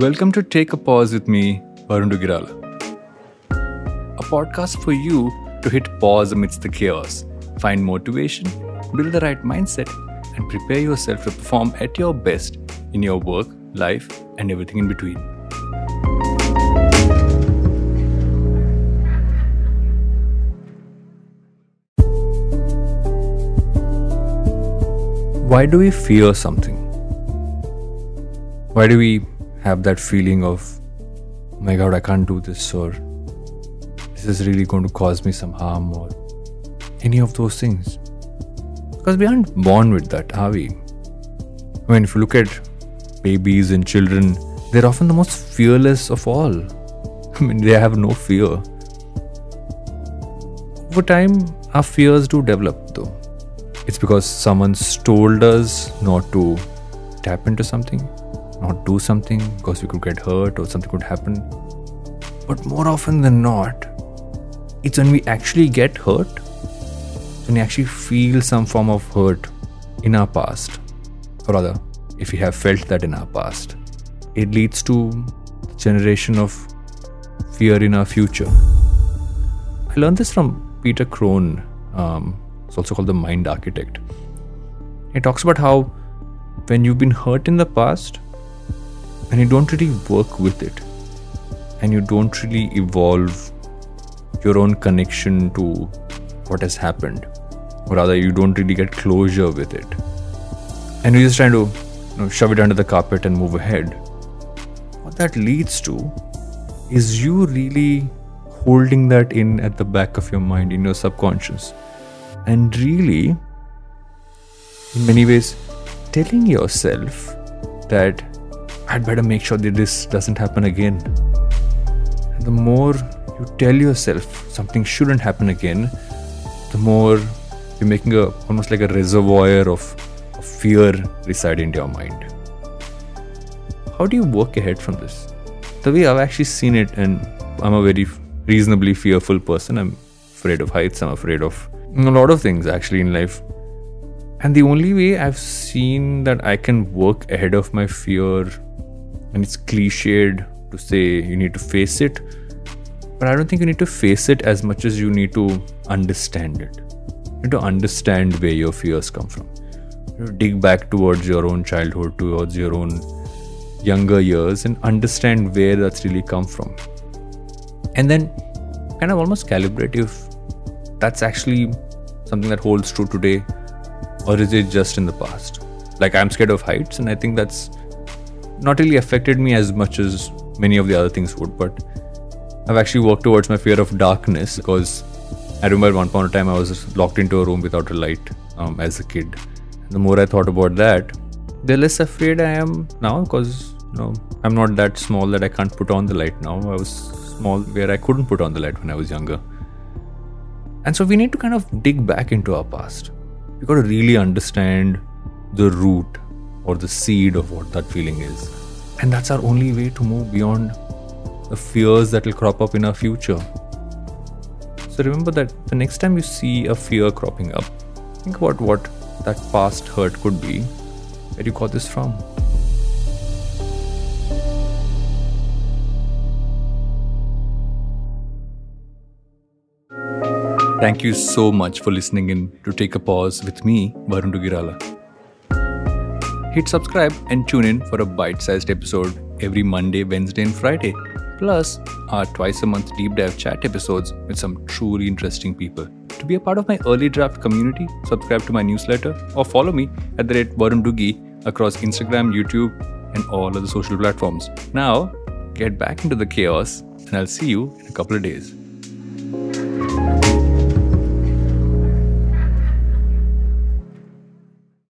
Welcome to Take a Pause with me, Varun Duggirala. A podcast for you to hit pause amidst the chaos, find motivation, build the right mindset, and prepare yourself to perform at your best in your work, life, and everything in between. Why do we fear something? Why do we have that feeling of, oh my god, I can't do this, or this is really going to cause me some harm, or any of those things? Because we aren't born with that, are we? I mean, if you look at babies and children, they're often the most fearless of all. I mean, they have no fear. Over time, our fears do develop, though. It's because someone's told us not to tap into something, not do something because we could get hurt or something could happen. But more often than not, it's when we actually get hurt, when we actually feel some form of hurt in our past, or rather, if we have felt that in our past, it leads to generation of fear in our future. I learned this from Peter Crone. Um, it's also called the mind architect. He talks about how when you've been hurt in the past and you don't really work with it. And you don't really evolve your own connection to what has happened, or rather, you don't really get closure with it, and you're just trying to you know, shove it under the carpet and move ahead, what that leads to is you really holding that in at the back of your mind, in your subconscious. And really, in many ways, telling yourself that I'd better make sure that this doesn't happen again. The more you tell yourself something shouldn't happen again, the more you're making a almost like a reservoir of, of fear reside in your mind. How do you work ahead from this? The way I've actually seen it, and I'm a very reasonably fearful person. I'm afraid of heights. I'm afraid of a lot of things actually in life. And the only way I've seen that I can work ahead of my fear, and it's cliched to say you need to face it, but I don't think you need to face it as much as you need to understand it. You need to understand where your fears come from. You dig back towards your own childhood, towards your own younger years, and understand where that's really come from. And then kind of almost calibrate if that's actually something that holds true today or is it just in the past like i'm scared of heights and i think that's not really affected me as much as many of the other things would but i've actually worked towards my fear of darkness because i remember one point of time i was locked into a room without a light um, as a kid. The more i thought about that the less afraid i am now because you know i'm not that small that i can't put on the light now. I was small where i couldn't put on the light when i was younger. And so we need to kind of dig back into our past. We got to really understand the root or the seed of what that feeling is. And that's our only way to move beyond the fears that will crop up in our future. So remember that the next time you see a fear cropping up, think about what that past hurt could be, where you got this from. Thank you so much for listening in to Take a Pause with me, Varun Duggirala. Hit subscribe and tune in for a bite sized episode every Monday, Wednesday, and Friday. Plus, our twice a month deep dive chat episodes with some truly interesting people. To be a part of my early draft community, subscribe to my newsletter or follow me at the rate Varun Duggi across Instagram, YouTube, and all other social platforms. Now, get back into the chaos, and I'll see you in a couple of days.